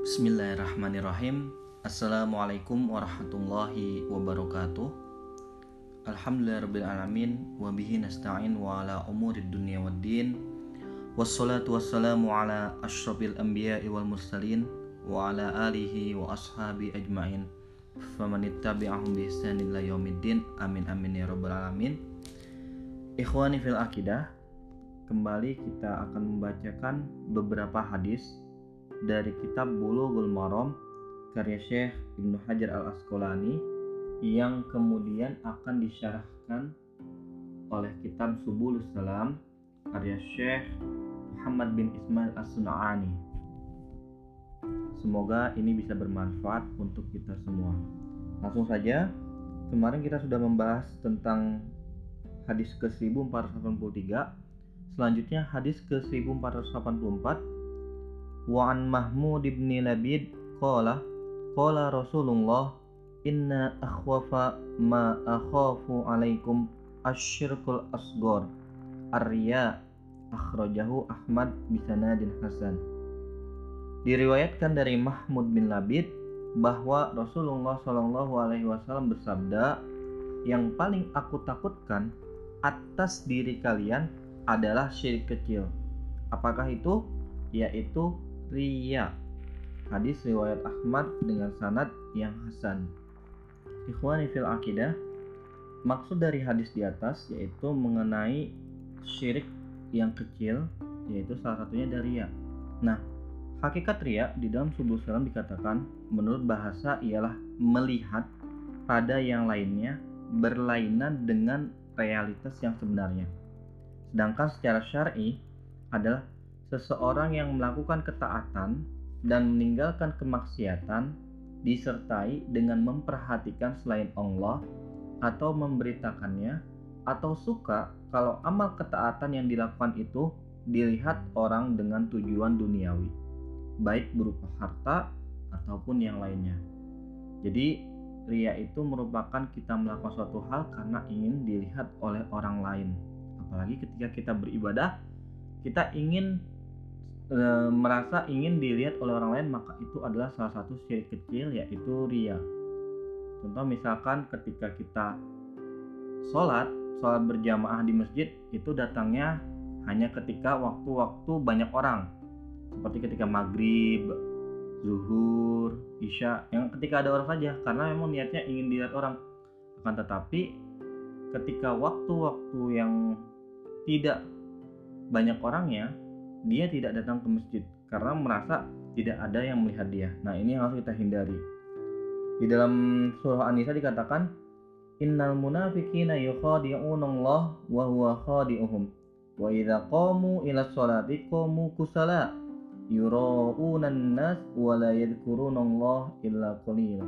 Bismillahirrahmanirrahim. Assalamualaikum warahmatullahi wabarakatuh. Alhamdulillahirrabbilalamin Wabihi nasta'in wa ala umurid dunia waddin Wassalatu wassalamu ala ashrafil anbiya wal mursalin Wa ala alihi wa ashabi ajmain. Faman ittabi'ahum bi ihsanin ila yaumiddin. Amin amin ya rabbal alamin. Ikhwani fil akidah Kembali kita akan membacakan beberapa hadis dari kitab Bulughul Maram karya Syekh Ibnu Hajar Al Asqalani yang kemudian akan disyarahkan oleh kitab Subulus Salam karya Syekh Muhammad bin Ismail As-Sun'ani. Semoga ini bisa bermanfaat untuk kita semua. Langsung saja, kemarin kita sudah membahas tentang hadis ke 1483. Selanjutnya hadis ke 1484 wa an Mahmud ibn Labid qala qala Rasulullah inna akhwafa ma akhafu alaikum asyirkul asgor arya akhrajahu Ahmad bisanadin Hasan. Diriwayatkan dari Mahmud bin Labid bahwa Rasulullah Shallallahu Alaihi Wasallam bersabda yang paling aku takutkan atas diri kalian adalah syirik kecil. Apakah itu? Yaitu Ria Hadis riwayat Ahmad dengan sanad yang hasan Ikhwani fil akidah Maksud dari hadis di atas yaitu mengenai syirik yang kecil yaitu salah satunya dari ria. Nah, hakikat ria di dalam subuh salam dikatakan menurut bahasa ialah melihat pada yang lainnya berlainan dengan realitas yang sebenarnya. Sedangkan secara syar'i adalah seseorang yang melakukan ketaatan dan meninggalkan kemaksiatan disertai dengan memperhatikan selain Allah atau memberitakannya atau suka kalau amal ketaatan yang dilakukan itu dilihat orang dengan tujuan duniawi baik berupa harta ataupun yang lainnya. Jadi ria itu merupakan kita melakukan suatu hal karena ingin dilihat oleh orang lain. Apalagi ketika kita beribadah kita ingin e, merasa ingin dilihat oleh orang lain maka itu adalah salah satu syirik kecil yaitu ria contoh misalkan ketika kita sholat sholat berjamaah di masjid itu datangnya hanya ketika waktu-waktu banyak orang. Seperti ketika maghrib zuhur isya yang ketika ada orang saja karena memang niatnya ingin dilihat orang. Akan tetapi ketika waktu-waktu yang tidak banyak orangnya dia tidak datang ke masjid karena merasa tidak ada yang melihat dia. Nah, ini yang harus kita hindari. Di dalam surah An-Nisa dikatakan, "Innal munafiqina yukhadi'una Allah wa huwa khadi'uhum. Wa idza qamu ila sholati qamu kusala yura'una an-nas wa la yadhkuruna Allah illa qalila."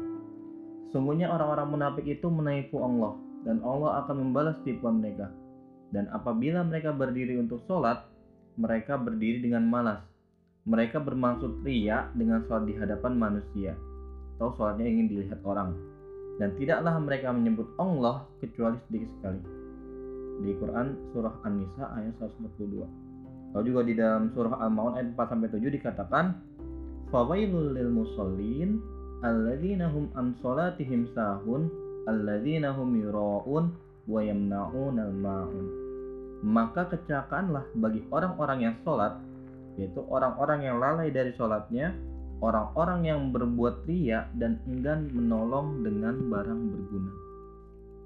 Sungguhnya orang-orang munafik itu menipu Allah dan Allah akan membalas tipuan mereka. Dan apabila mereka berdiri untuk sholat, mereka berdiri dengan malas. Mereka bermaksud ria dengan sholat di hadapan manusia, atau sholatnya ingin dilihat orang. Dan tidaklah mereka menyebut Allah kecuali sedikit sekali. Di Quran surah An-Nisa ayat 142. Lalu juga di dalam surah Al-Maun ayat 4 sampai 7 dikatakan, "Fawailul lil musallin alladzina hum an salatihim sahun alladzina hum yura'un wa yamna'unal ma'un." Maka kecelakanlah bagi orang-orang yang sholat, yaitu orang-orang yang lalai dari sholatnya, orang-orang yang berbuat ria dan enggan menolong dengan barang berguna.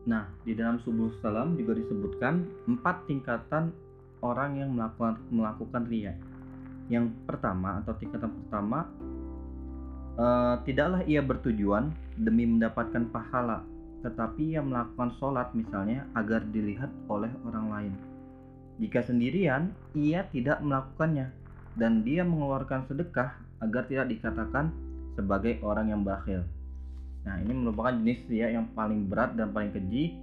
Nah, di dalam subuh salam juga disebutkan empat tingkatan orang yang melakukan melakukan ria. Yang pertama atau tingkatan pertama, uh, tidaklah ia bertujuan demi mendapatkan pahala, tetapi ia melakukan sholat misalnya agar dilihat oleh orang lain. Jika sendirian, ia tidak melakukannya dan dia mengeluarkan sedekah agar tidak dikatakan sebagai orang yang bakhil. Nah, ini merupakan jenis ria yang paling berat dan paling keji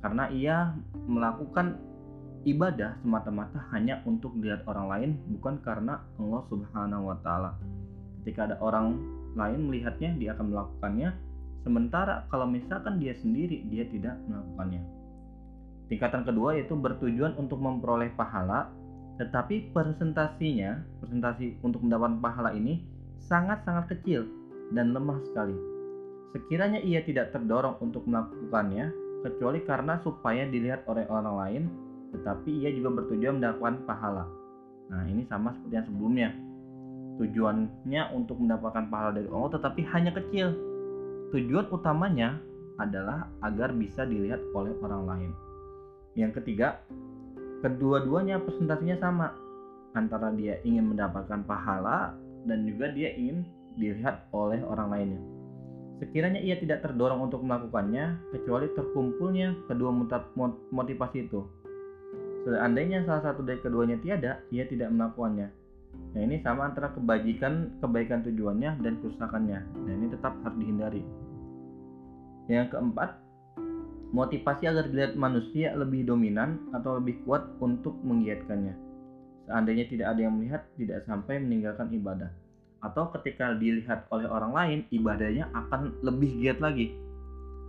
karena ia melakukan ibadah semata-mata hanya untuk dilihat orang lain bukan karena Allah Subhanahu wa taala. Ketika ada orang lain melihatnya, dia akan melakukannya. Sementara kalau misalkan dia sendiri, dia tidak melakukannya. Tingkatan kedua yaitu bertujuan untuk memperoleh pahala, tetapi presentasinya, presentasi untuk mendapatkan pahala ini sangat-sangat kecil dan lemah sekali. Sekiranya ia tidak terdorong untuk melakukannya, kecuali karena supaya dilihat oleh orang lain, tetapi ia juga bertujuan mendapatkan pahala. Nah, ini sama seperti yang sebelumnya. Tujuannya untuk mendapatkan pahala dari Allah, tetapi hanya kecil. Tujuan utamanya adalah agar bisa dilihat oleh orang lain. Yang ketiga, kedua-duanya presentasinya sama antara dia ingin mendapatkan pahala dan juga dia ingin dilihat oleh orang lainnya. Sekiranya ia tidak terdorong untuk melakukannya, kecuali terkumpulnya kedua motivasi itu. Seandainya salah satu dari keduanya tiada, ia tidak melakukannya. Nah ini sama antara kebajikan, kebaikan tujuannya dan kerusakannya. Nah ini tetap harus dihindari. Yang keempat, motivasi agar dilihat manusia lebih dominan atau lebih kuat untuk menggiatkannya. Seandainya tidak ada yang melihat, tidak sampai meninggalkan ibadah. Atau ketika dilihat oleh orang lain, ibadahnya akan lebih giat lagi.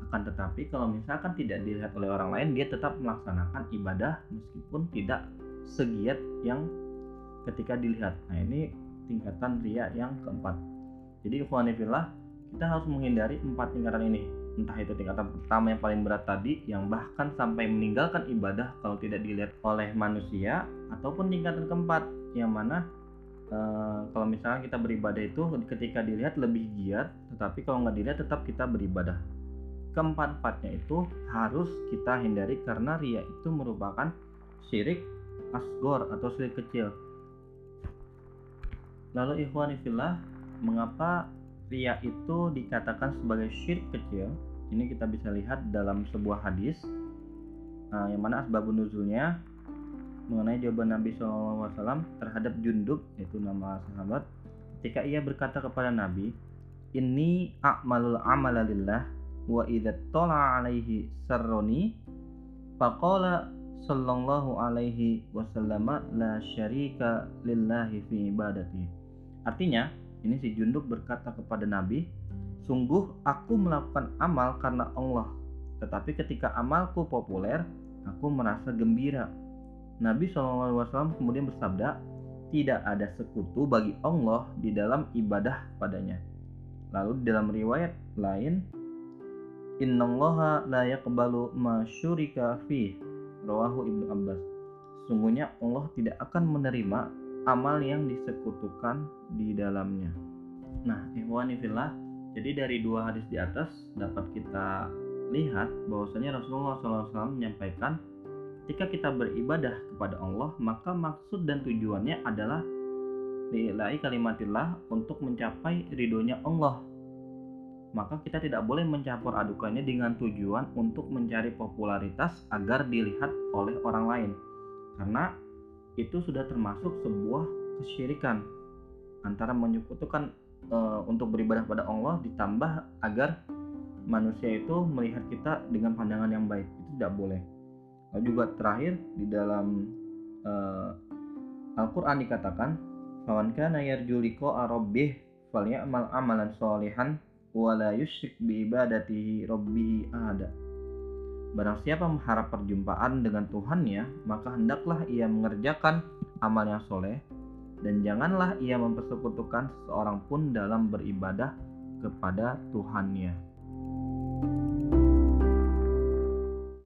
Akan tetapi kalau misalkan tidak dilihat oleh orang lain, dia tetap melaksanakan ibadah meskipun tidak segiat yang ketika dilihat. Nah ini tingkatan ria yang keempat. Jadi ikhwanifillah, kita harus menghindari empat tingkatan ini entah itu tingkatan pertama yang paling berat tadi yang bahkan sampai meninggalkan ibadah kalau tidak dilihat oleh manusia ataupun tingkatan keempat yang mana e, kalau misalnya kita beribadah itu ketika dilihat lebih giat tetapi kalau nggak dilihat tetap kita beribadah. Keempat-empatnya itu harus kita hindari karena ria itu merupakan syirik asgor atau syirik kecil. Lalu ikhwanifillah mengapa ria itu dikatakan sebagai syirik kecil. Ini kita bisa lihat dalam sebuah hadis uh, yang mana asbabun nuzulnya mengenai jawaban Nabi SAW terhadap Jundub yaitu nama sahabat. Ketika ia berkata kepada Nabi ini a'malul amalalillah wa idza tola alaihi sarroni faqala sallallahu alaihi wasallam la syarika lillahi fi ibadati artinya ini si Jundub berkata kepada Nabi, Sungguh aku melakukan amal karena Allah, tetapi ketika amalku populer, aku merasa gembira. Nabi SAW kemudian bersabda, tidak ada sekutu bagi Allah di dalam ibadah padanya. Lalu dalam riwayat lain, Innallaha la yaqbalu ma syurika fih. Rawahu Ibnu Abbas. Sungguhnya Allah tidak akan menerima amal yang disekutukan di dalamnya. Nah, ikhwani fillah, jadi dari dua hadis di atas dapat kita lihat bahwasanya Rasulullah SAW menyampaikan ketika kita beribadah kepada Allah maka maksud dan tujuannya adalah lillahi kalimatillah untuk mencapai ridhonya Allah maka kita tidak boleh mencampur adukannya dengan tujuan untuk mencari popularitas agar dilihat oleh orang lain karena itu sudah termasuk sebuah kesyirikan antara menyekutukan e, untuk beribadah pada Allah ditambah agar manusia itu melihat kita dengan pandangan yang baik itu tidak boleh. Lalu juga terakhir di dalam e, Al-Qur'an dikatakan faman kana yarju liqa'a rabbih falyamal amalan sholihan wa la bi ibadatihi rabbih ahada. Barang siapa mengharap perjumpaan dengan Tuhannya, maka hendaklah ia mengerjakan amal yang soleh, dan janganlah ia mempersekutukan seorang pun dalam beribadah kepada Tuhannya.